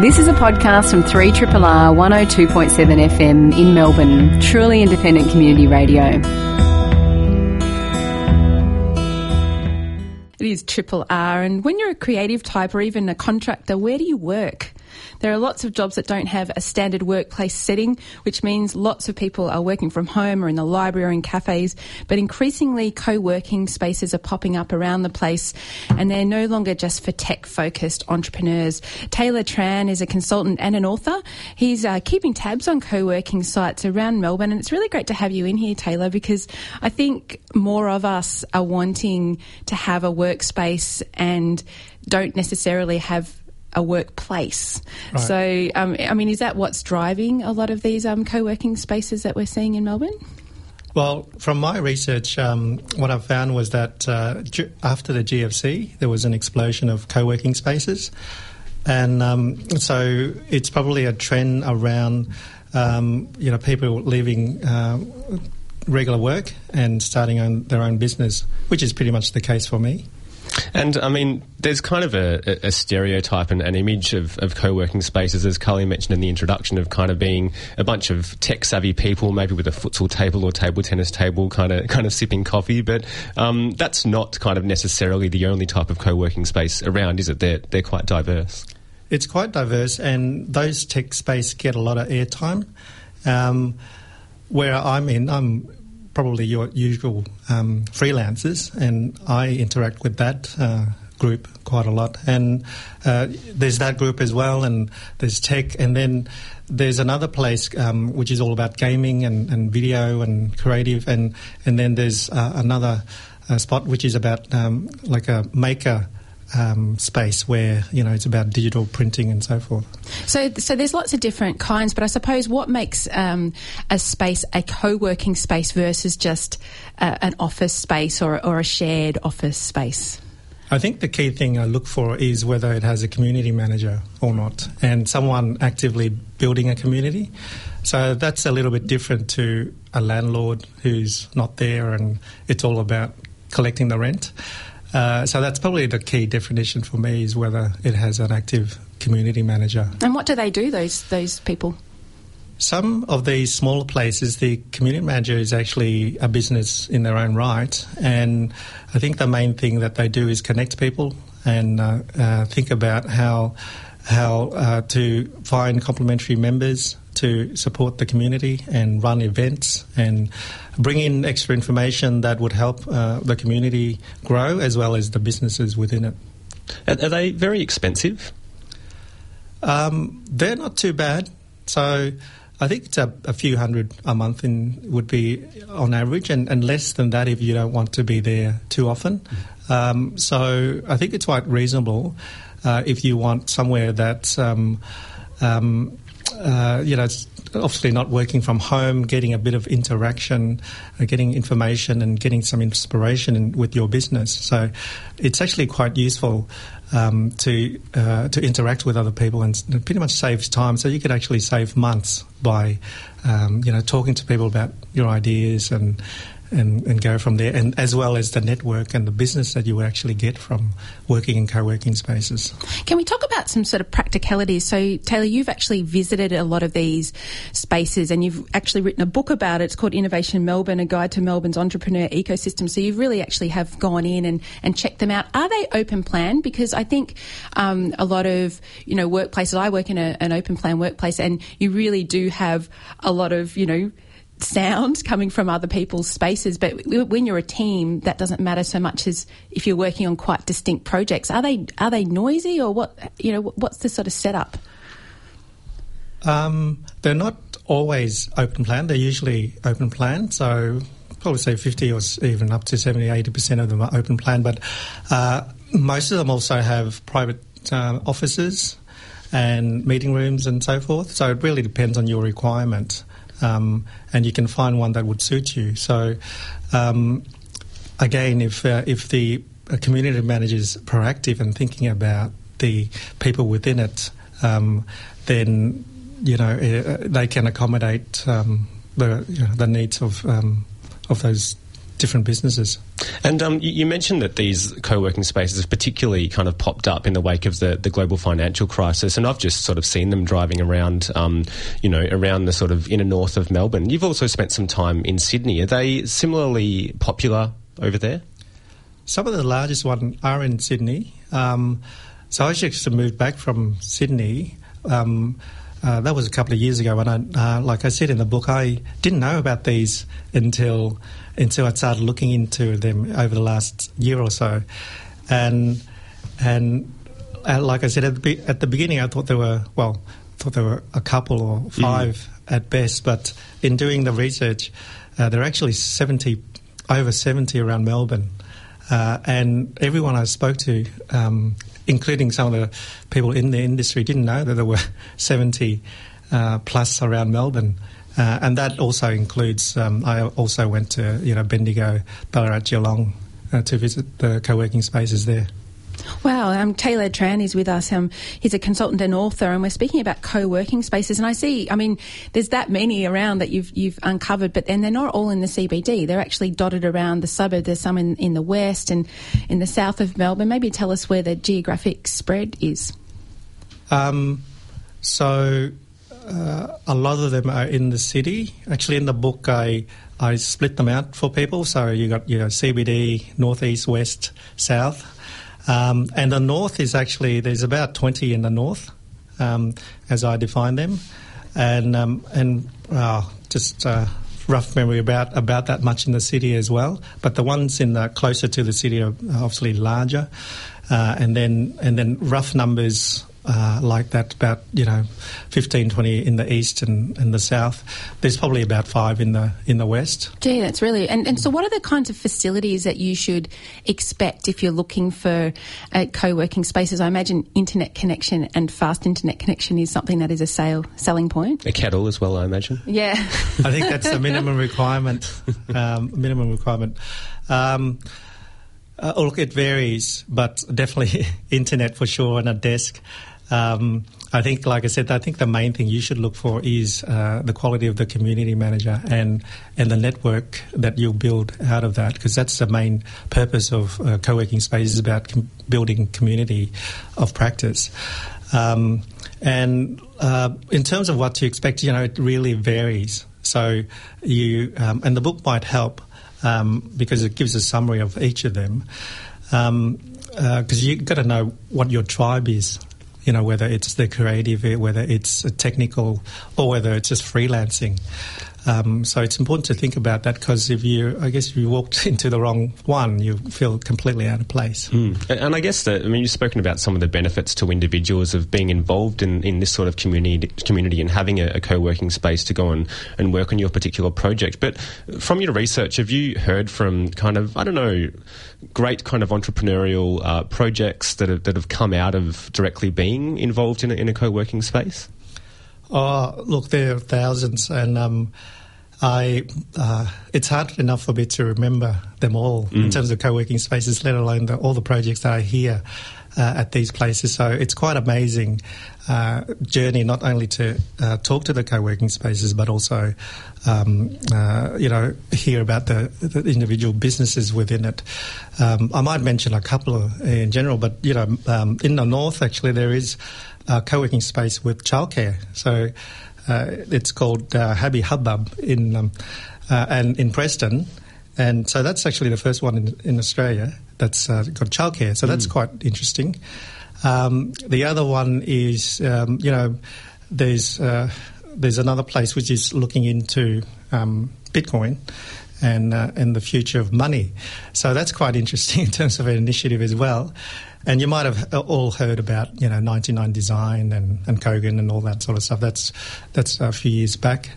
This is a podcast from 3RRR 102.7 FM in Melbourne, truly independent community radio. It is Triple R, and when you're a creative type or even a contractor, where do you work? There are lots of jobs that don't have a standard workplace setting, which means lots of people are working from home or in the library or in cafes, but increasingly co-working spaces are popping up around the place and they're no longer just for tech focused entrepreneurs. Taylor Tran is a consultant and an author. He's uh, keeping tabs on co-working sites around Melbourne and it's really great to have you in here, Taylor, because I think more of us are wanting to have a workspace and don't necessarily have a workplace. Right. So, um, I mean, is that what's driving a lot of these um, co working spaces that we're seeing in Melbourne? Well, from my research, um, what I found was that uh, after the GFC, there was an explosion of co working spaces. And um, so it's probably a trend around, um, you know, people leaving uh, regular work and starting on their own business, which is pretty much the case for me. And I mean, there's kind of a, a stereotype and an image of, of co working spaces, as Carly mentioned in the introduction, of kind of being a bunch of tech savvy people, maybe with a futsal table or table tennis table, kind of kind of sipping coffee. But um, that's not kind of necessarily the only type of co working space around, is it? They're, they're quite diverse. It's quite diverse, and those tech space get a lot of airtime. Um, where I'm in, I'm probably your usual um, freelancers, and I interact with that uh, group quite a lot. And uh, there's that group as well, and there's tech, and then there's another place um, which is all about gaming and, and, video and creative, and and then there's uh, another uh, spot which is about um, like a maker um, space where you know it's about digital printing and so forth. So, so there's lots of different kinds, but I suppose what makes um, a space a co-working space versus just uh, an office space or, or a shared office space? I think the key thing I look for is whether it has a community manager or not, and someone actively building a community. So that's a little bit different to a landlord who's not there and it's all about collecting the rent. Uh, so that's probably the key definition for me is whether it has an active community manager. And what do they do, those those people? Some of these smaller places, the community manager is actually a business in their own right, and I think the main thing that they do is connect people and uh, uh, think about how how uh, to find complementary members to support the community and run events and bring in extra information that would help uh, the community grow as well as the businesses within it. Are, are they very expensive? Um, they're not too bad. So I think it's a, a, few hundred a month in, would be on average, and, and, less than that if you don't want to be there too often. Um, so I think it's quite reasonable uh, if you want somewhere that's um, um uh, you know, it's obviously not working from home, getting a bit of interaction, uh, getting information, and getting some inspiration in, with your business. So it's actually quite useful um, to uh, to interact with other people, and pretty much saves time. So you could actually save months by um, you know talking to people about your ideas and and, and go from there, and as well as the network and the business that you actually get from working in co-working spaces. Can we talk about some sort of practicalities? So, Taylor, you've actually visited a lot of these spaces, and you've actually written a book about it. It's called Innovation Melbourne: A Guide to Melbourne's Entrepreneur Ecosystem. So, you really actually have gone in and, and checked them out. Are they open plan? Because I think um, a lot of you know workplaces. I work in a, an open plan workplace, and you really do have a lot of you know sound coming from other people's spaces. But when you're a team, that doesn't matter so much as if you're working on quite distinct projects. Are they are they noisy or what? You know, what's the sort of setup? Um, they're not always open plan. They're usually open plan. So probably say 50 or even up to 70, 80% of them are open plan. But uh, most of them also have private uh, offices and meeting rooms and so forth. So it really depends on your requirement um, and you can find one that would suit you. So, um, again, if uh, if the community manager is proactive and thinking about the people within it, um, then you know uh, they can accommodate um, the you know, the needs of um, of those different businesses. And um, you, you, mentioned that these co-working spaces have particularly kind of popped up in the wake of the, the global financial crisis, and I've just sort of seen them driving around, um, you know, around the sort of inner north of Melbourne. You've also spent some time in Sydney. Are they similarly popular over there? Some of the largest ones are in Sydney. Um, so I actually moved back from Sydney. Uh, that was a couple of years ago, and I, uh, like I said in the book, I didn't know about these until until I started looking into them over the last year or so, and and uh, like I said at the, be- at the beginning, I thought there were well, thought there were a couple or mm. five mm. at best, but in doing the research, uh, there are actually seventy over seventy around Melbourne. Uh, and everyone I spoke to um, including some of the people in the industry, didn't know that there were 70 uh, plus around Melbourne. Uh, and that also includes, um, I also went to, you know, Bendigo, Ballarat, Geelong uh, to visit the co-working spaces there. Wow, um, Taylor Tran is with us. Um, he's a consultant and author, and we're speaking about co-working spaces. And I see, I mean, there's that many around that you've you've uncovered, but and they're not all in the CBD. They're actually dotted around the suburb. There's some in, in the west and in the south of Melbourne. Maybe tell us where the geographic spread is. Um, so uh, a lot of them are in the city. Actually, in the book, I I split them out for people. So you got you know CBD, northeast, west, south. Um, and the north is actually, there's about 20 in the north, um, as I define them. And, um, and uh, just uh, rough memory about, about that much in the city as well. But the ones in the, closer to the city are obviously larger. Uh, and then and then rough numbers uh, like that, about you know, 15, 20 in the east and, and the south. There's probably about five in the in the west. Gee, that's really and, and so. What are the kinds of facilities that you should expect if you're looking for uh, co-working spaces? I imagine internet connection and fast internet connection is something that is a sale selling point. A kettle as well, I imagine. Yeah, I think that's the minimum requirement. Um, minimum requirement. Um, uh, look, it varies, but definitely internet for sure and a desk. Um, I think, like I said, I think the main thing you should look for is uh, the quality of the community manager and and the network that you'll build out of that, because that's the main purpose of uh, co-working spaces about com- building community of practice. Um, and uh, in terms of what to expect, you know, it really varies. So you um, and the book might help um, because it gives a summary of each of them. Because um, uh, you've got to know what your tribe is you know, whether it's the creative, whether it's technical, or whether it's just freelancing. Um, so it's important to think about that because if you, I guess, if you walked into the wrong one, you feel completely out of place. Mm. And I guess that I mean, you've spoken about some of the benefits to individuals of being involved in, in this sort of community community and having a, a co-working space to go and, and work on your particular project. But from your research, have you heard from kind of I don't know, great kind of entrepreneurial uh, projects that have, that have come out of directly being involved in a, in a co-working space? Oh, look, there are thousands, and um, I uh, it's hard enough for me to remember them all mm. in terms of co-working spaces, let alone the, all the projects that I hear uh, at these places. So it's quite amazing uh, journey, not only to uh, talk to the co-working spaces, but also um, uh, you know hear about the, the, individual businesses within it. Um, I might mention a couple in general, but you know um, in the north actually there is a co-working space with childcare. So uh, it's called uh, Happy Hubbub in um, uh, and in Preston, and so that's actually the first one in, in Australia that's uh, got childcare. So that's mm. quite interesting. Um, the other one is um, you know there's uh, there's another place which is looking into um, Bitcoin and uh, and the future of money. So that's quite interesting in terms of an initiative as well. And you might have all heard about, you know, 99 Design and, and Kogan and all that sort of stuff. That's, that's a few years back.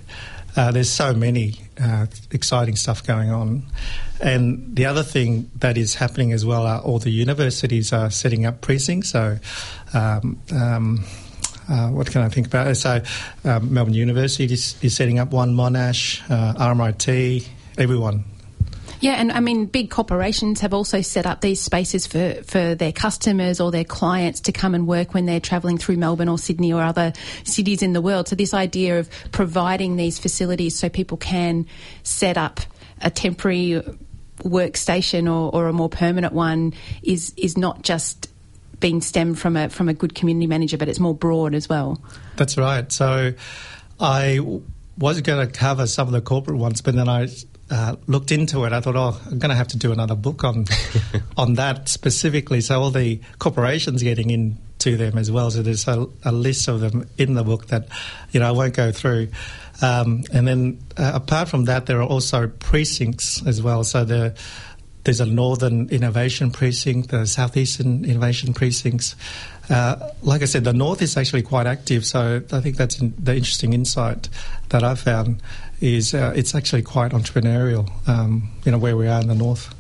Uh, there's so many uh, exciting stuff going on. And the other thing that is happening as well are all the universities are setting up precincts. So, um, um, uh, what can I think about? So, um, Melbourne University is, is, setting up one, Monash, uh, RMIT, everyone yeah, and I mean, big corporations have also set up these spaces for, for their customers or their clients to come and work when they're travelling through Melbourne or Sydney or other cities in the world. So, this idea of providing these facilities so people can set up a temporary workstation or, or a more permanent one is is not just being stemmed from a from a good community manager, but it's more broad as well. That's right. So I was going to cover some of the corporate ones, but then I uh, looked into it. I thought, oh, I'm going to have to do another book on on that specifically. So all the corporations getting into them as well. So there's a, a list of them in the book that you know I won't go through. Um, and then uh, apart from that, there are also precincts as well. So the there's a Northern Innovation Precinct, the Southeastern Innovation Precincts. Uh, like I said, the North is actually quite active, so I think that's in, the interesting insight that I've found is uh, it's actually quite entrepreneurial, um, you know, where we are in the North.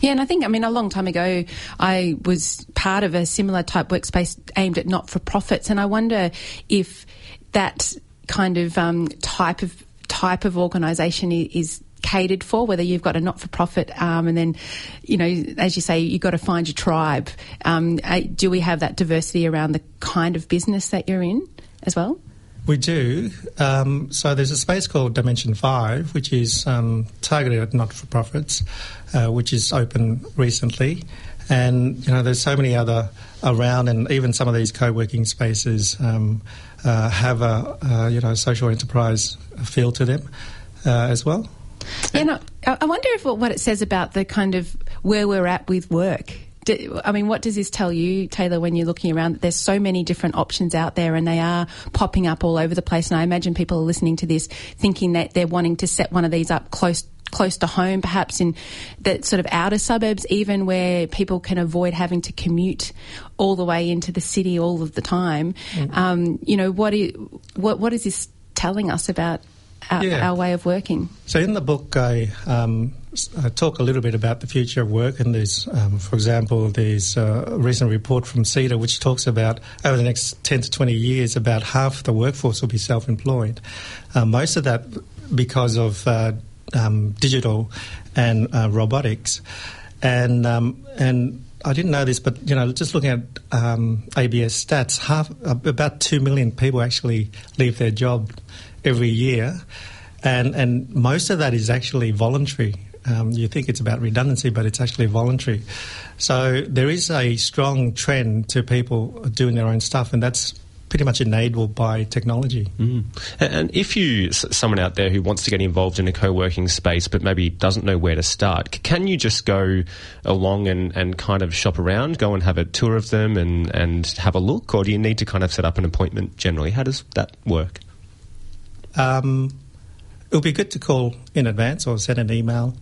Yeah, and I think, I mean, a long time ago, I was part of a similar type workspace aimed at not for profits, and I wonder if that kind of um, type of type of organisation is catered for, whether you've got a not for profit, um, and then, you know, as you say, you've got to find your tribe. Um, uh, do we have that diversity around the kind of business that you're in as well? We do. Um, so there's a space called Dimension 5, which is um, targeted at not for profits, uh, which is open recently. And, you know, there's so many other around, and even some of these co working spaces um, uh, have a, uh, you know, social enterprise feel to them uh, as well. Yeah, no, I wonder if what it says about the kind of where we're at with work. I mean, what does this tell you, Taylor, when you're looking around? that There's so many different options out there and they are popping up all over the place. And I imagine people are listening to this thinking that they're wanting to set one of these up close close to home, perhaps in the sort of outer suburbs, even where people can avoid having to commute all the way into the city all of the time. Mm. Um, you know, what is, what, what is this telling us about our, yeah. our way of working. So in the book, I, um, I, talk a little bit about the future of work, and there's, um, for example, there's a recent report from CEDA which talks about over the next 10 to 20 years, about half the workforce will be self-employed. Uh, most of that because of uh, um, digital and uh, robotics, and um, and I didn't know this, but you know, just looking at um, ABS stats, half about two million people actually leave their job every year, and and most of that is actually voluntary. Um, you think it's about redundancy, but it's actually voluntary. So there is a strong trend to people doing their own stuff, and that's pretty much enabled by technology. Mm. And if you, someone out there who wants to get involved in a co-working space but maybe doesn't know where to start, can you just go along and, and kind of shop around, go and have a tour of them and, and have a look, or do you need to kind of set up an appointment generally? How does that work? Um, it would be good to call in advance or send an email.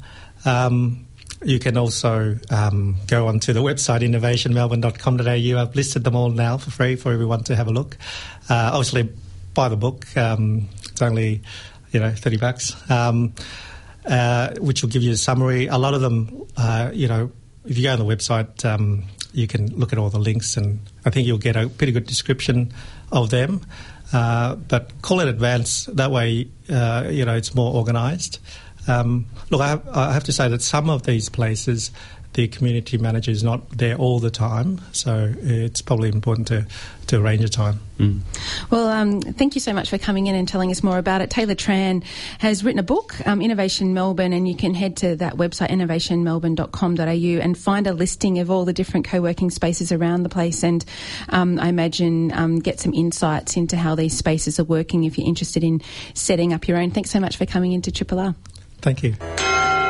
Um, you can also um, go onto the website innovationmelbourne.com.au. I've listed them all now for free for everyone to have a look. Uh, obviously, buy the book. Um, it's only you know thirty bucks, um, uh, which will give you a summary. A lot of them, uh, you know, if you go on the website, um, you can look at all the links, and I think you'll get a pretty good description of them. Uh, but call in advance. That way, uh, you know, it's more organised. Um, look, I have, I have, to say that some of these places the community manager is not there all the time, so it's probably important to, to arrange a time. Mm. Well, um, thank you so much for coming in and telling us more about it. Taylor Tran has written a book, um, Innovation Melbourne, and you can head to that website, innovationmelbourne.com.au, and find a listing of all the different co working spaces around the place. And um, I imagine um, get some insights into how these spaces are working if you're interested in setting up your own. Thanks so much for coming into Triple R. Thank you.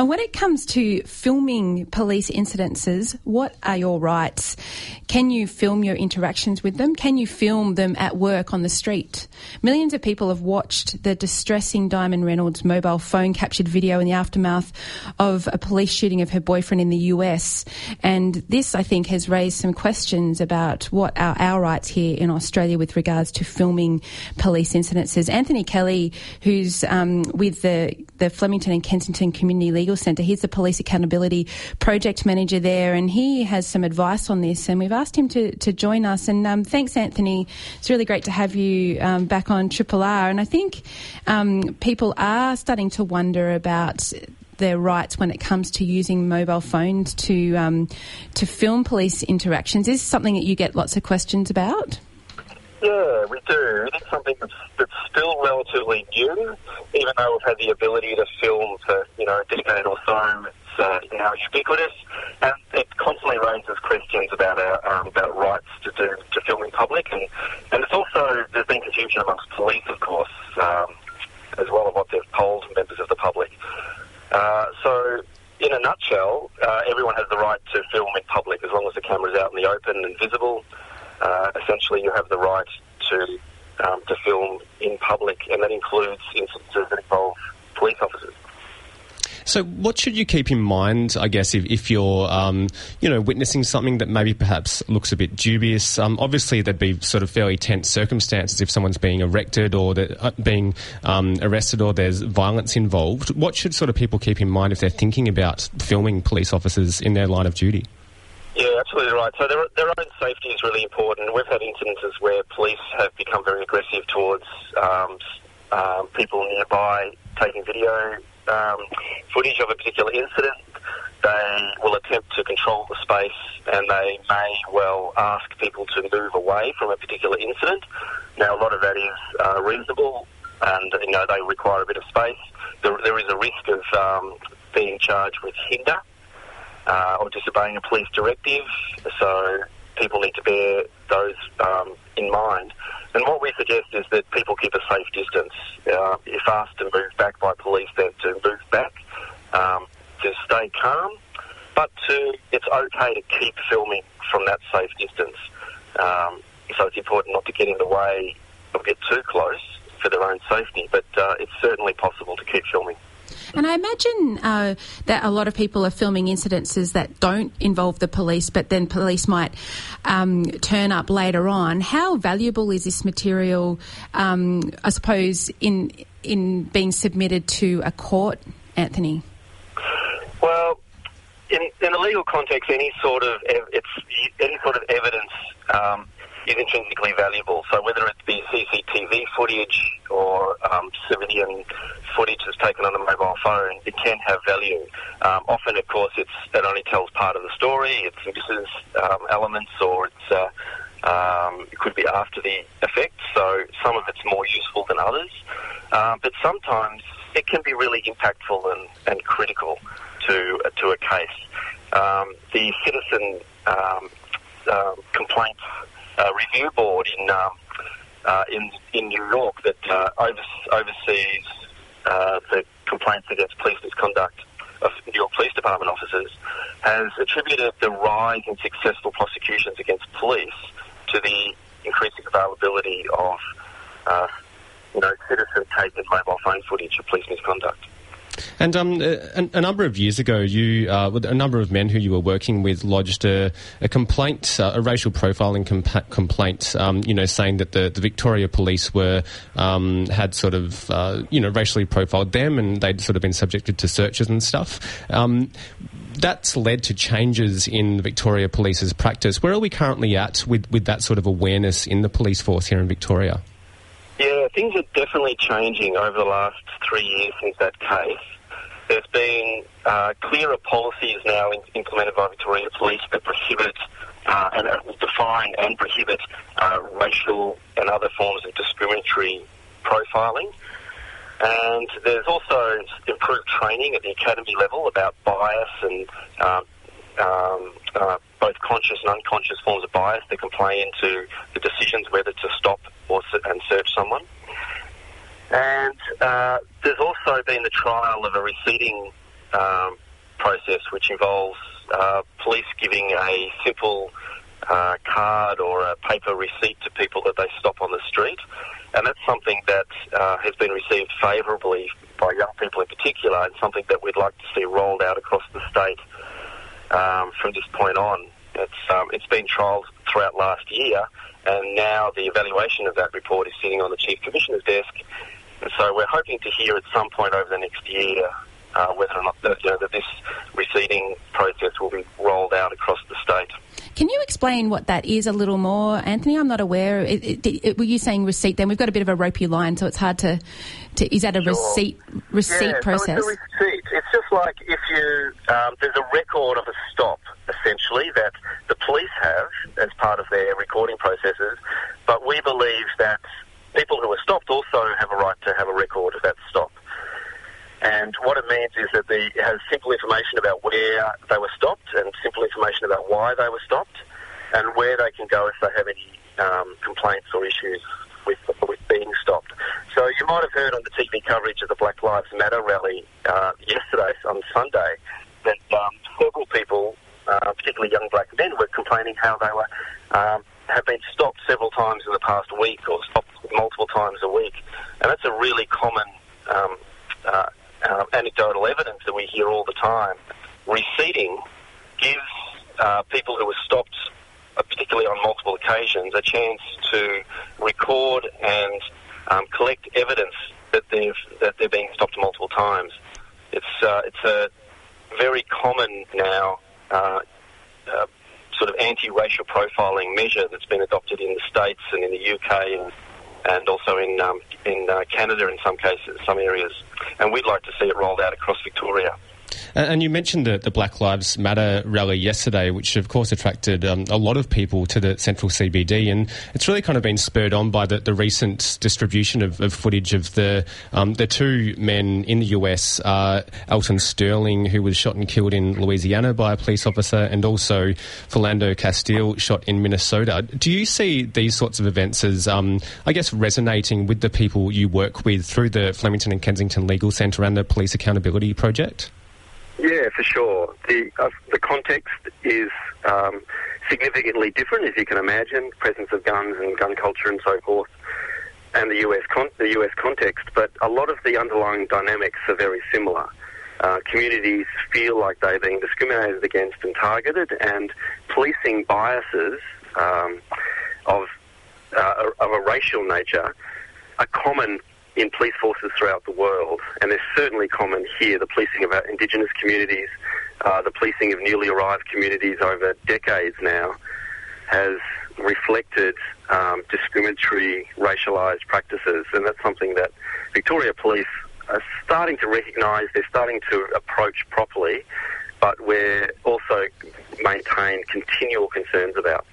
And when it comes to filming police incidences, what are your rights? Can you film your interactions with them? Can you film them at work on the street? Millions of people have watched the distressing Diamond Reynolds mobile phone captured video in the aftermath of a police shooting of her boyfriend in the US. And this, I think, has raised some questions about what are our rights here in Australia with regards to filming police incidences. Anthony Kelly, who's um, with the, the Flemington and Kensington Community Legal Centre. He's the Police Accountability Project Manager there, and he has some advice on this. And we've asked him to, to join us. And um, thanks, Anthony. It's really great to have you um, back on Triple R. And I think um, people are starting to wonder about their rights when it comes to using mobile phones to um, to film police interactions. Is something that you get lots of questions about? Yeah, we do. It is something that's, still relatively new, even though we've had the ability to film for you know a decade or so. It's uh, now ubiquitous, and it constantly raises questions about our um, about rights to do to film in public, and and it's also there's been confusion amongst police, of course, um, as well as what they've told members of the public. Uh, so. In a nutshell, uh, everyone has the right to film in public as long as the camera's out in the open and visible uh, essentially you have the right to um, to film in public, and that includes instances that involve police officers. So, what should you keep in mind, I guess, if, if you're, um, you know, witnessing something that maybe perhaps looks a bit dubious? Um, obviously, there'd be sort of fairly tense circumstances if someone's being erected or uh, being um, arrested or there's violence involved. What should sort of people keep in mind if they're thinking about filming police officers in their line of duty? Yeah, absolutely right. So their, their own safety is really important. We've had incidences where police have become very aggressive towards um, um, people nearby taking video um, footage of a particular incident. They will attempt to control the space and they may well ask people to move away from a particular incident. Now, a lot of that is uh, reasonable and, you know, they require a bit of space. There, there is a risk of um, being charged with hinder uh, or disobeying a police directive. So people need to bear those um, in mind. And what we suggest is that people keep a safe distance. Uh, if asked to move back by police, then to move back, um, to stay calm, but to it's okay to keep filming from that safe distance. Um, so it's important not to get in the way or get too close for their own safety, but uh, it's certainly possible to keep filming. And I imagine uh, that a lot of people are filming incidences that don't involve the police, but then police might um, turn up later on. How valuable is this material, um, I suppose, in in being submitted to a court, Anthony? Well, in, in a legal context, any sort of it's any sort of evidence um, is intrinsically valuable. So whether it be CCTV footage or um, civilian footage that's taken on a mobile phone, it can have value. Um, often, of course, it's it only tells part of the story. It misses um, elements, or uh, um, it could be after the effect. So some of it's more useful than others, um, but sometimes it can be really impactful and, and critical to uh, to a case. Um, the citizen complaints uh, review board in um, uh, in in New York that uh, oversees uh, the complaints against police misconduct of New York Police Department officers has attributed the rise in successful prosecutions against police to the increasing availability of uh, you know citizen taken mobile phone footage of police misconduct. And um, a, a, number of years ago, you, uh, a number of men who you were working with, lodged a, a complaint, uh, a racial profiling compa- complaint. Um, you know, saying that the, the Victoria Police were um, had sort of uh, you know racially profiled them, and they'd sort of been subjected to searches and stuff. Um, that's led to changes in the Victoria Police's practice. Where are we currently at with, with that sort of awareness in the police force here in Victoria? Things are definitely changing over the last three years since that case. There's been uh, clearer policies now in, implemented by Victoria Police that prohibit uh, and uh, define and prohibit uh, racial and other forms of discriminatory profiling. And there's also improved training at the academy level about bias and um, um, uh, both conscious and unconscious forms of bias that can play into the decisions whether to stop or and search someone. And uh, there's also been the trial of a receipting um, process, which involves uh, police giving a simple uh, card or a paper receipt to people that they stop on the street. And that's something that uh, has been received favourably by young people in particular, and something that we'd like to see rolled out across the state um, from this point on. It's, um, it's been trialled throughout last year, and now the evaluation of that report is sitting on the Chief Commissioner's desk. And so we're hoping to hear at some point over the next year uh, whether or not that, you know, that this receding process will be rolled out across the state. Can you explain what that is a little more, Anthony? I'm not aware. It, it, it, were you saying receipt? Then we've got a bit of a ropey line, so it's hard to. to is that a sure. receipt receipt yeah, process? So it's a receipt. It's just like if you um, there's a record of a stop essentially that the police have as part of their recording processes, but we believe that people who are stopped also have a right to have a record of that stop. And what it means is that the, it has simple information about where they were stopped and simple information about why they were stopped and where they can go if they have any um, complaints or issues with, with being stopped. So you might have heard on the TV coverage of the Black Lives Matter rally uh, yesterday on Sunday that um, several people, uh, particularly young black men, were complaining how they were um, have been stopped several times in the past week or stopped multiple times a week, and that's a really common um, uh, uh, anecdotal evidence that we hear all the time. Receipting gives uh, people who are stopped, uh, particularly on multiple occasions, a chance to record and um, collect evidence that they've that they're being stopped multiple times. It's uh, it's a very common now uh, sort of anti-racial profiling measure that's been adopted in the states and in the UK and and also in um, in uh, Canada in some cases, some areas. And we'd like to see it rolled out across Victoria. And you mentioned the, the, Black Lives Matter rally yesterday, which of course attracted um, a lot of people to the central CBD, and it's really kind of been spurred on by the, the recent distribution of, of, footage of the um, the two men in the US, uh, Alton Sterling, who was shot and killed in Louisiana by a police officer, and also Philando Castile, shot in Minnesota. Do you see these sorts of events as, um, I guess, resonating with the people you work with through the Flemington and Kensington Legal Centre and the Police Accountability Project? Yeah, for sure. The uh, the context is um, significantly different, as you can imagine. Presence of guns and gun culture and so forth, and the US con- the US context. But a lot of the underlying dynamics are very similar. Uh, communities feel like they're being discriminated against and targeted, and policing biases um, of uh, of a racial nature are common in police forces throughout the world, and they're certainly common here. The policing of Indigenous communities, uh, the policing of newly arrived communities over decades now, has reflected um, discriminatory, racialised practices, and that's something that Victoria Police are starting to recognise. They're starting to approach properly, but we're also maintain continual concerns about.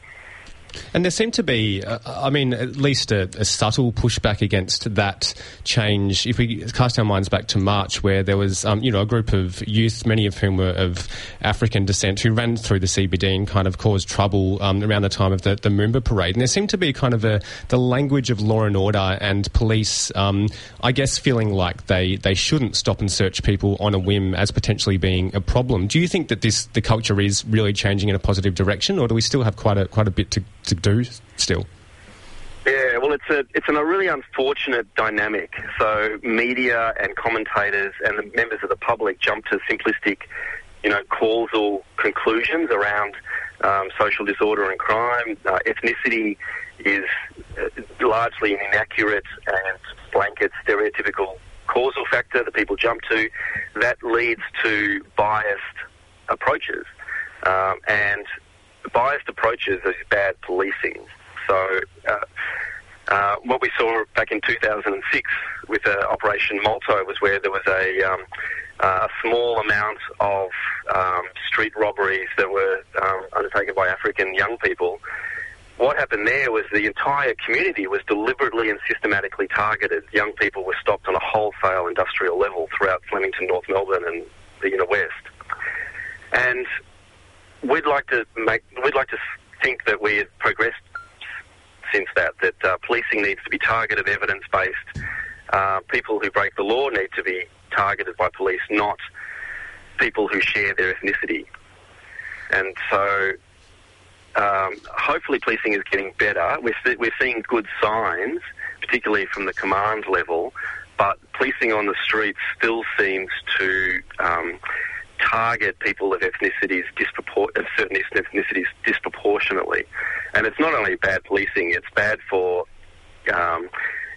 And there seemed to be, uh, I mean, at least a, a, subtle pushback against that change. If we cast our minds back to March, where there was, um, you know, a group of youth, many of whom were of African descent, who ran through the CBD and kind of caused trouble um, around the time of the, the Moomba parade. And there seemed to be kind of a the language of law and order and police, um, I guess, feeling like they, they shouldn't stop and search people on a whim as potentially being a problem. Do you think that this the culture is really changing in a positive direction, or do we still have quite a quite a bit to to do still? Yeah, well, it's a it's a really unfortunate dynamic. So media and commentators and the members of the public jump to simplistic, you know, causal conclusions around um, social disorder and crime. Uh, ethnicity is uh, largely an inaccurate and blanket stereotypical causal factor that people jump to. That leads to biased approaches, um, and biased approaches is bad policing. So, uh, uh, what we saw back in 2006 with uh, Operation Molto was where there was a, um, uh, a small amount of um, street robberies that were um, undertaken by African young people. What happened there was the entire community was deliberately and systematically targeted. Young people were stopped on a wholesale industrial level throughout Flemington, North Melbourne, and the inner west. And we'd like to make we'd like to think that we have progressed since that. That uh, policing needs to be targeted, evidence based. Uh, people who break the law need to be targeted by police, not people who share their ethnicity. And so, um, hopefully, policing is getting better. We're, we're seeing good signs, particularly from the command level, but policing on the streets still seems to um, target people of ethnicities dispropor- of certain ethnicities disproportionately. And it's not only bad policing; it's bad for um,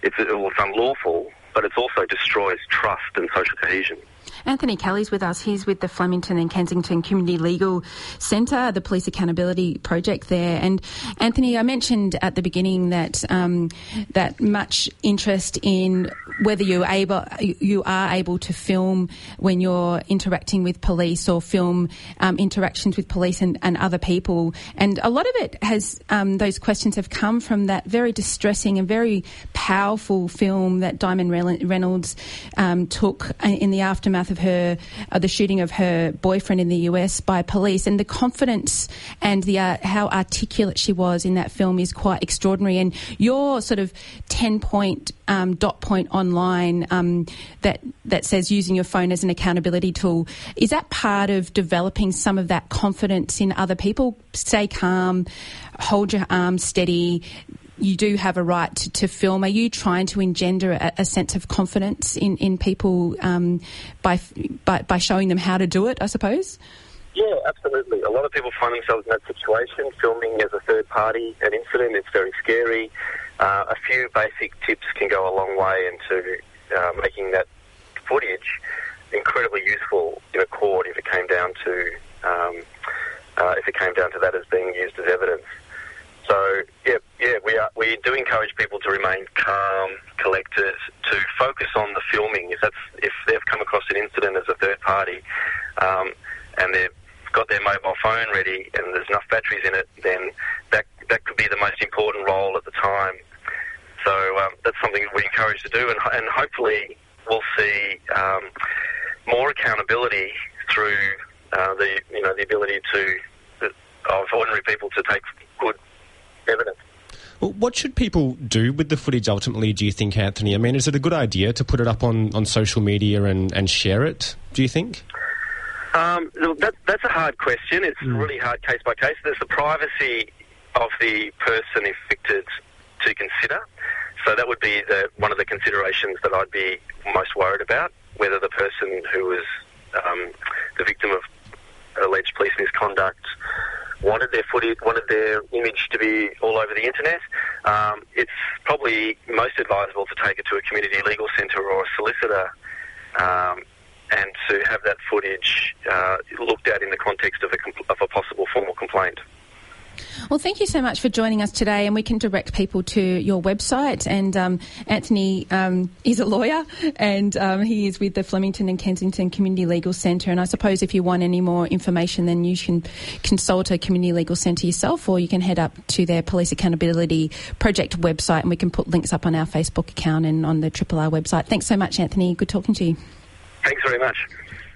it's, it's unlawful but it also destroys trust and social cohesion. Anthony Kelly's with us. He's with the Flemington and Kensington Community Legal Centre, the Police Accountability Project there. And Anthony, I mentioned at the beginning that um, that much interest in whether you able you are able to film when you're interacting with police or film um, interactions with police and, and, other people. And a lot of it has um, those questions have come from that very distressing and very powerful film that Diamond Reynolds um, took in the aftermath of her, uh, the shooting of her boyfriend in the US by police, and the confidence and the uh, how articulate she was in that film is quite extraordinary. And your sort of ten point um, dot point online um, that that says using your phone as an accountability tool is that part of developing some of that confidence in other people? Stay calm, hold your arm steady you do have a right to, to film. Are you trying to engender a, a sense of confidence in in people um, by, by by showing them how to do it? I suppose. Yeah, absolutely. A lot of people find themselves in that situation, filming as a third party an incident. It's very scary. Uh, a few basic tips can go a long way into uh, making that footage incredibly useful in a court if it came down to um, uh, if it came down to that as being used as evidence. So yeah, yeah, we are, we do encourage people to remain calm, collected, to focus on the filming. If that's if they've come across an incident as a third party, um, and they've got their mobile phone ready and there's enough batteries in it, then that that could be the most important role at the time. So um, that's something we encourage to do, and, and hopefully we'll see um, more accountability through uh, the you know the ability to of ordinary people to take evidence. Well, what should people do with the footage ultimately, do you think, Anthony? I mean, is it a good idea to put it up on, on social media and, and share it, do you think? Um, that, that's a hard question. It's mm. really hard case by case. There's the privacy of the person affected to consider. So that would be the, one of the considerations that I'd be most worried about, whether the person who was um, the victim of alleged police misconduct wanted their footage, wanted their image to be all over the internet, um, it's probably most advisable to take it to a community legal centre or a solicitor um, and to have that footage uh, looked at in the context of a, of a possible formal complaint. Well, thank you so much for joining us today, and we can direct people to your website. And um, Anthony um, is a lawyer, and um, he is with the Flemington and Kensington Community Legal Centre. And I suppose if you want any more information, then you can consult a community legal centre yourself, or you can head up to their Police Accountability Project website, and we can put links up on our Facebook account and on the Triple R website. Thanks so much, Anthony. Good talking to you. Thanks very much.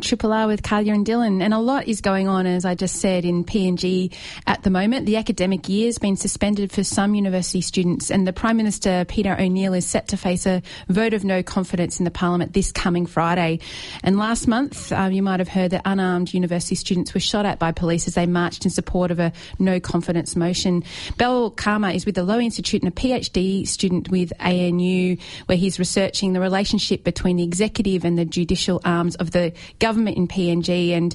Triple R with Kulja and Dylan, and a lot is going on, as I just said, in PNG at the moment. The academic year has been suspended for some university students, and the Prime Minister Peter O'Neill is set to face a vote of no confidence in the Parliament this coming Friday. And last month, um, you might have heard that unarmed university students were shot at by police as they marched in support of a no confidence motion. Bal Kama is with the Lowy Institute and a PhD student with ANU, where he's researching the relationship between the executive and the judicial arms of the government in PNG, and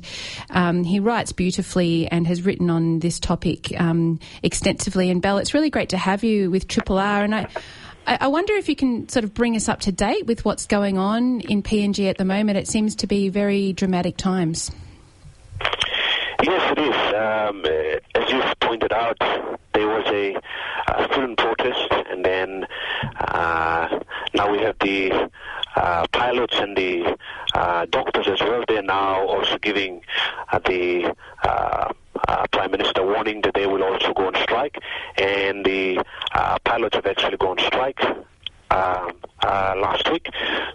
um, he writes beautifully and has written on this topic um, extensively. And Bal, it's really great to have you with Triple R, and I. I wonder if you can sort of bring us up to date with what's going on in PNG at the moment. It seems to be very dramatic times. Yes, it is. Um, as you pointed out, there was a, a student protest, and then uh, now we have the uh, pilots and the uh, doctors as well. They're now also giving uh, the uh, Prime Minister warning that they will also go on strike, and the pilots have actually gone on strike. Um, last week,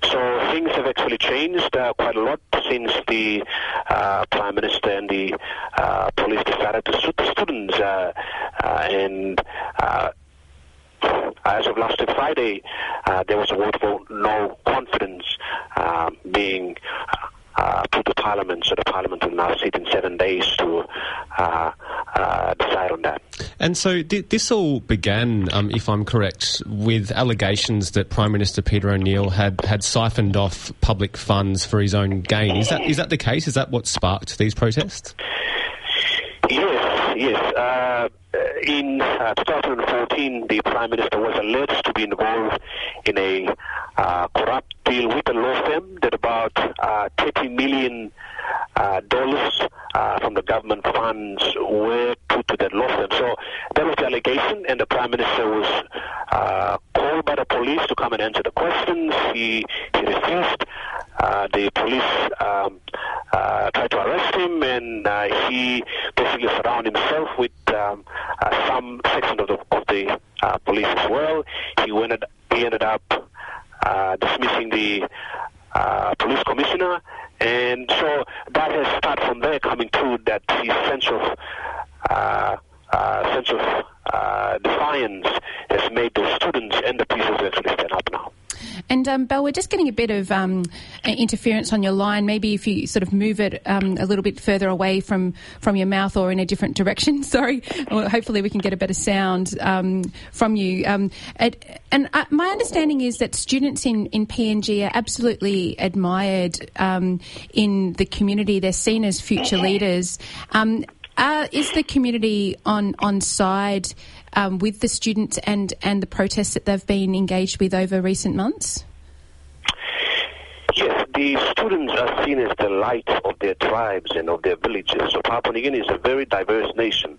so things have actually changed quite a lot since the Prime Minister and the police decided to shoot the students, and as of last Friday, uh, there was a vote for no confidence uh, being uh, put to Parliament, so the Parliament will now sit in seven days to uh, uh, decide on that. And so th- this all began, um, if I'm correct, with allegations that Prime Minister Peter O'Neill had, had siphoned off public funds for his own gain. Is that is that the case? Is that what sparked these protests? Yes. Uh, in uh, 2014, the Prime Minister was alleged to be involved in a uh, corrupt deal with a law firm that about uh, 30 million uh, dollars uh, from the government funds were put to that law firm. So that was the allegation, and the Prime Minister was called by the police to come and answer the questions. He, he refused. Uh, the police um, uh, tried to arrest him, and uh, he basically surrounded himself with um, uh, some section of the, of the uh, police as well. He, went, he ended up dismissing the police commissioner, and so that has started from there coming to that his sense of sense of defiance has made those students and the police actually stand up now. And um, Bal, we're just getting a bit of um, interference on your line. Maybe if you sort of move it um, a little bit further away from, from your mouth or in a different direction. Sorry. Or hopefully we can get a better sound um, from you. Um, it, and uh, my understanding is that students in, in PNG are absolutely admired um, in the community. They're seen as future leaders. Uh, is the community on on side um, with the students and and the protests that they've been engaged with over recent months? Yes, the students are seen as the light of their tribes and of their villages. So Papua New Guinea is a very diverse nation.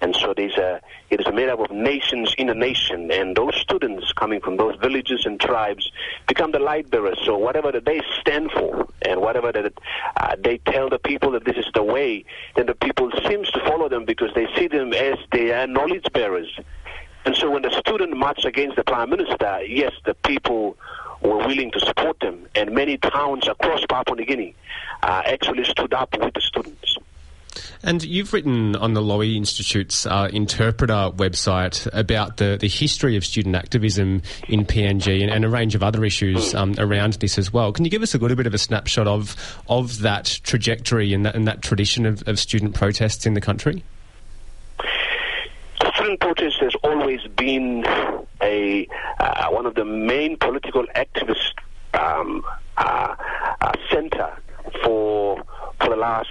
And so there's a, it is made up of nations in a nation, and those students coming from those villages and tribes become the light bearers. So whatever that they stand for, and whatever that uh, they tell the people that this is the way, then the people seems to follow them because they see them as their knowledge bearers. And so when the student marched against the prime minister, yes, the people were willing to support them, and many towns across Papua New Guinea uh, actually stood up with the students. And you've written on the Lowy Institute's uh, interpreter website about the, the history of student activism in PNG and, and a range of other issues um, around this as well. Can you give us a little bit of a snapshot of of that trajectory and that, and that tradition of, of student protests in the country? Student protest has always been a uh, one of the main political activist um, uh, uh, center for for the last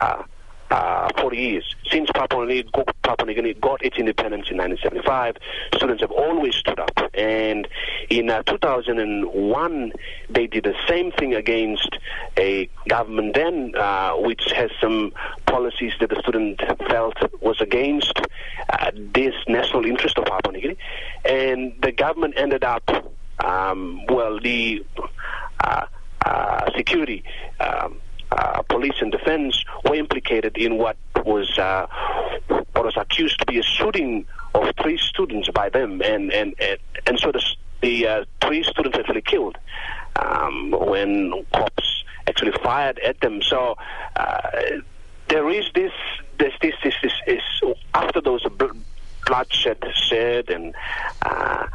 uh, uh, 40 years. Since Papua New, Guinea, Papua New Guinea got its independence in 1975, students have always stood up. And in uh, 2001, they did the same thing against a government then, uh, which has some policies that the student felt was against uh, this national interest of Papua New Guinea. And the government ended up, um, well, the uh, uh, security. Um, uh, police and defense were implicated in what was uh, what was accused to be a shooting of three students by them, and and and, and so the, the uh, three students actually killed um, when cops actually fired at them. So uh, there is this this this this, this is after those bloodshed shed and uh,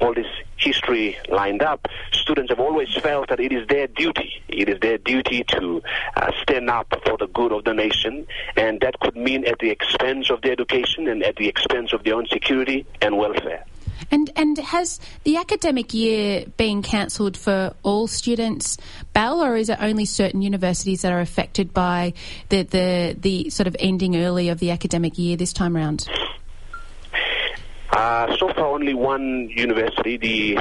all this history lined up, students have always felt that it is their duty. It is their duty to uh, stand up for the good of the nation, and that could mean at the expense of their education and at the expense of their own security and welfare. And and has the academic year been cancelled for all students, Bal, or is it only certain universities that are affected by the, the, the sort of ending early of the academic year this time round? Uh, so far, only one university, the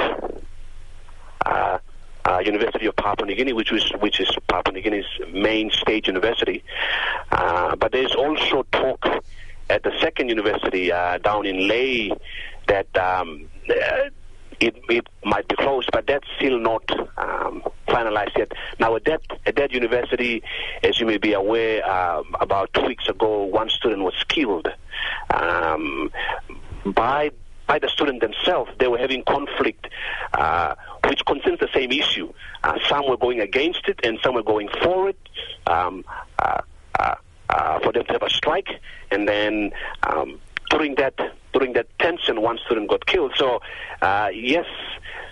uh, uh, University of Papua New Guinea, which, was, which is Papua New Guinea's main state university. Uh, but there's also talk at the second university uh, down in Lae that um, uh, it, it might be closed, but that's still not um, finalized yet. Now, at that, at that university, as you may be aware, um, about two weeks ago, one student was killed. Um, by by the student themselves. They were having conflict, uh, which concerns the same issue. Uh, some were going against it, and some were going for it. Um, uh, uh, uh for them to have a strike, and then um, during that during that tension, one student got killed. So, uh, yes,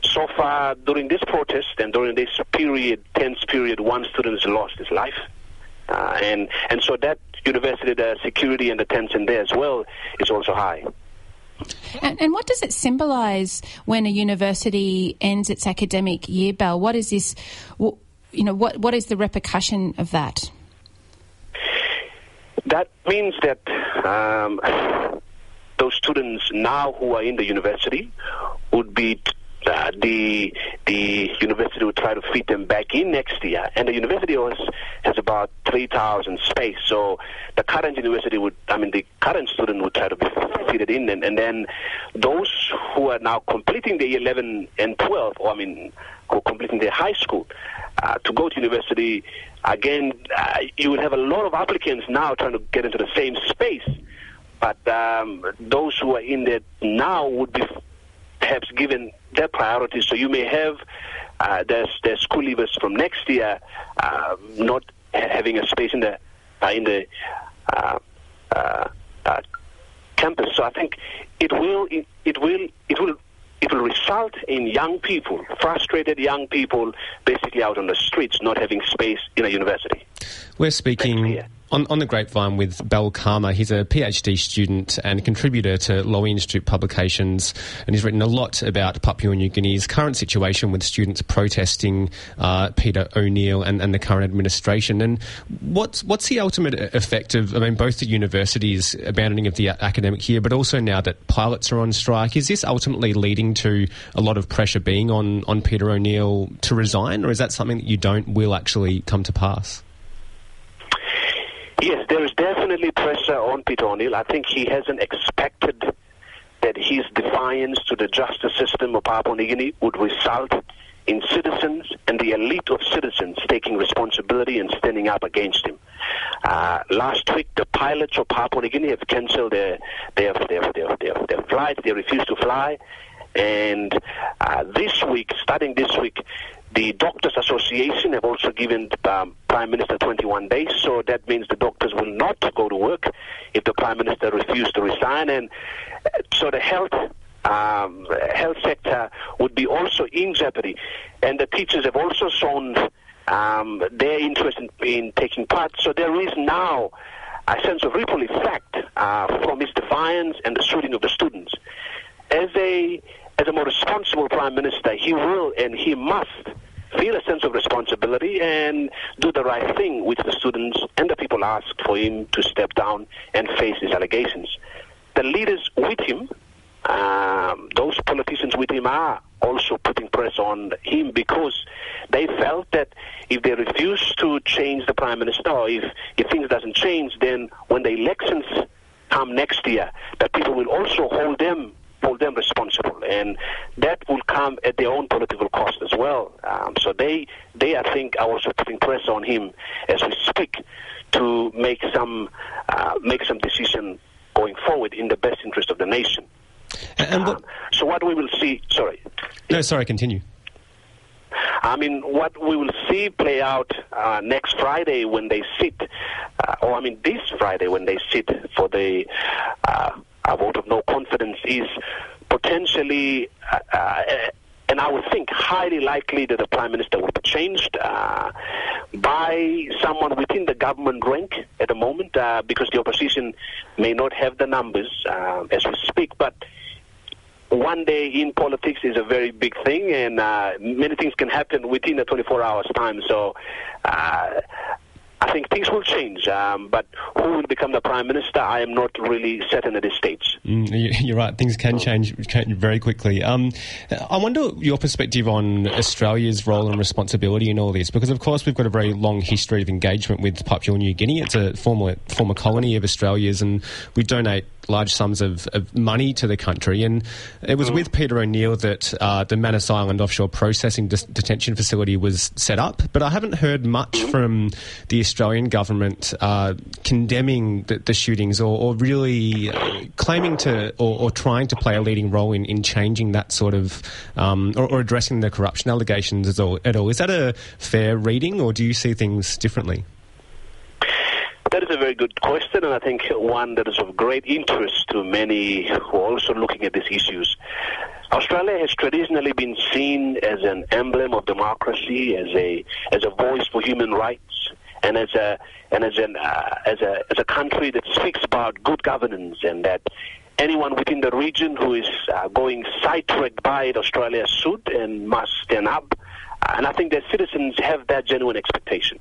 so far during this protest and during this period, tense period, one student has lost his life. Uh, and, and so that university, the security and the tension there as well is also high. And, and, what does it symbolise when a university ends its academic year, Bal? What is this? You know, what what is the repercussion of that? That means that um, those students now who are in the university would be uh, the the university will try to fit them back in next year, and the university has, has about three thousand space. So the current university would, I mean, the current student would try to be fitted in, and, and then those who are now completing the eleven and twelve, or I mean, who completing their high school, uh, to go to university again, uh, you will have a lot of applicants now trying to get into the same space. But um, those who are in there now would be perhaps given their priorities. So you may have uh, their, their school leavers from next year uh, not having a space in the uh, in the uh, uh, uh, campus. So I think it will it, it will it will it will result in young people, frustrated young people, basically out on the streets, not having space in a university. We're speaking on, on the grapevine with Bal Kama. He's a PhD student and contributor to Lowy Institute publications, and he's written a lot about Papua New Guinea's current situation with students protesting uh, Peter O'Neill and, and, the current administration. And what's what's the ultimate effect of, I mean, both the universities abandoning of the academic year, but also now that pilots are on strike? Is this ultimately leading to a lot of pressure being on, on Peter O'Neill to resign, or is that something that you don't will actually come to pass? Yes, there is definitely pressure on Peter O'Neill. I think he hasn't expected that his defiance to the justice system of Papua New Guinea would result in citizens and the elite of citizens taking responsibility and standing up against him. Uh, last week, the pilots of Papua New Guinea have cancelled their their, their, their, their, their flights. They refused to fly. And uh, this week, starting this week, the Doctors Association have also given um, Prime Minister 21 days, so that means the doctors will not go to work if the Prime Minister refuses to resign. And uh, so the health um, health sector would be also in jeopardy. And the teachers have also shown um, their interest in, in, taking part. So there is now a sense of ripple effect uh, from his defiance and the shooting of the students. As a as a more responsible prime minister, he will and he must feel a sense of responsibility and do the right thing, which the students and the people ask for him to step down and face these allegations. The leaders with him, um, those politicians with him, are also putting pressure on him because they felt that if they refuse to change the prime minister, or if, if things doesn't change, then when the elections come next year, that people will also hold them hold them responsible, and that will come at their own political cost as well. Um, so they, they, I think, are also putting pressure on him as we speak to make some, uh, make some decision going forward in the best interest of the nation. And um, so what we will see, sorry. No, sorry, continue. I mean, what we will see play out uh, next Friday when they sit, uh, or I mean this Friday when they sit for the uh, a vote of no confidence is potentially, uh, uh, and I would think highly likely that the Prime Minister will be changed uh, by someone within the government rank at the moment, uh, because the opposition may not have the numbers uh, as we speak, but one day in politics is a very big thing, and uh, many things can happen within a 24 hours time. So I think things will change, um, but who will become the prime minister, I am not really certain at this stage. Mm, you're right; things can change, very quickly. Um, I wonder your perspective on Australia's role and responsibility in all this, because of course we've got a very long history of engagement with Papua New Guinea. It's a former former colony of Australia's, and we donate large sums of, of money to the country. And it was mm. with Peter O'Neill that uh, the Manus Island offshore processing de- detention facility was set up. But I haven't heard much mm. from the Australian government uh, condemning the, the shootings or, or really uh, claiming to or, or, trying to play a leading role in, in changing that sort of um, or, or, addressing the corruption allegations at all, at all. Is that a fair reading, or do you see things differently? That is a very good question, and I think one that is of great interest to many who are also looking at these issues. Australia has traditionally been seen as an emblem of democracy, as a as a voice for human rights, and as a and as an uh, as a as a country that speaks about good governance and that anyone within the region who is uh, going sidetracked by it, Australia should and must stand up. Uh, and I think that citizens have that genuine expectation.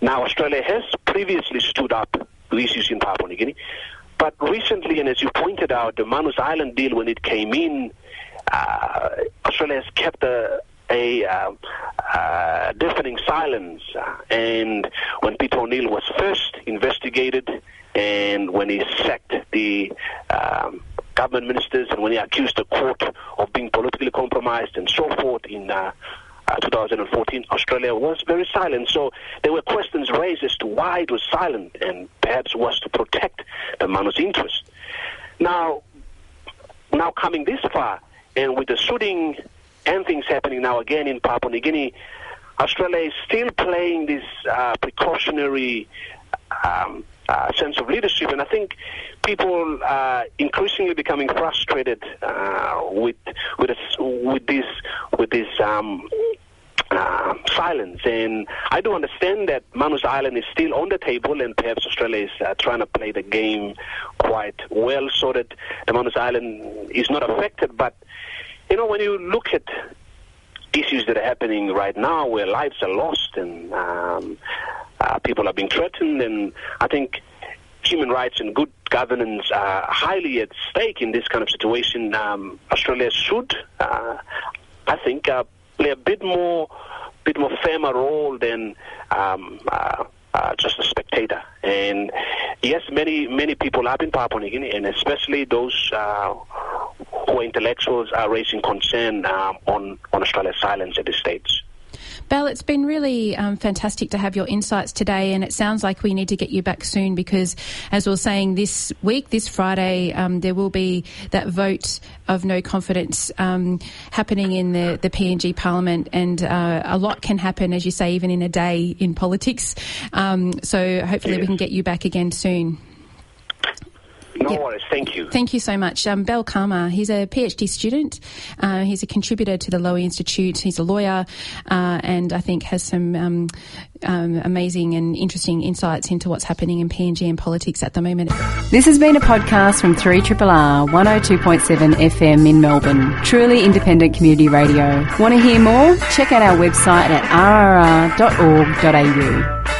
Now, Australia has previously stood up to issues in Papua New Guinea, but recently, and as you pointed out, the Manus Island deal, when it came in, uh, Australia has kept a, a uh, uh, deafening silence. And when Peter O'Neill was first investigated, and when he sacked the um, government ministers, and when he accused the court of being politically compromised and so forth in uh, uh, 2014, Australia was very silent. So there were questions raised as to why it was silent, and perhaps was to protect the Manus interest. Now, now coming this far, and with the shooting and things happening now again in Papua New Guinea, Australia is still playing this uh, precautionary um, uh, sense of leadership, and I think people are increasingly becoming frustrated uh, with with this, with this with this um, uh, silence. And I do understand that Manus Island is still on the table, and perhaps Australia is uh, trying to play the game quite well so that Manus Island is not affected. But you know, when you look at issues that are happening right now where lives are lost and um, uh, people are being threatened, and I think human rights and good governance are highly at stake in this kind of situation. Um, Australia should, uh, I think, uh, play a bit more, bit more firmer role than um, uh, uh, just a spectator. And yes, many many people have in Papua New Guinea, and especially those uh, who are intellectuals are raising concern um, on on Australia's silence at this stage. Bal, it's been really um, fantastic to have your insights today, and it sounds like we need to get you back soon because, as we are saying, this week, this Friday, um, there will be that vote of no confidence um, happening in the, the PNG Parliament, and uh, a lot can happen, as you say, even in a day in politics. Um, so hopefully, yes. we can get you back again soon. No yep. worries. Thank you. Thank you so much. Um, Bal Kama, he's a PhD student. Uh, he's a contributor to the Lowy Institute. He's a lawyer uh, and I think has some um, um, amazing and interesting insights into what's happening in PNG and politics at the moment. This has been a podcast from 3RRR 102.7 FM in Melbourne. Truly independent community radio. Want to hear more? Check out our website at rrr.org.au.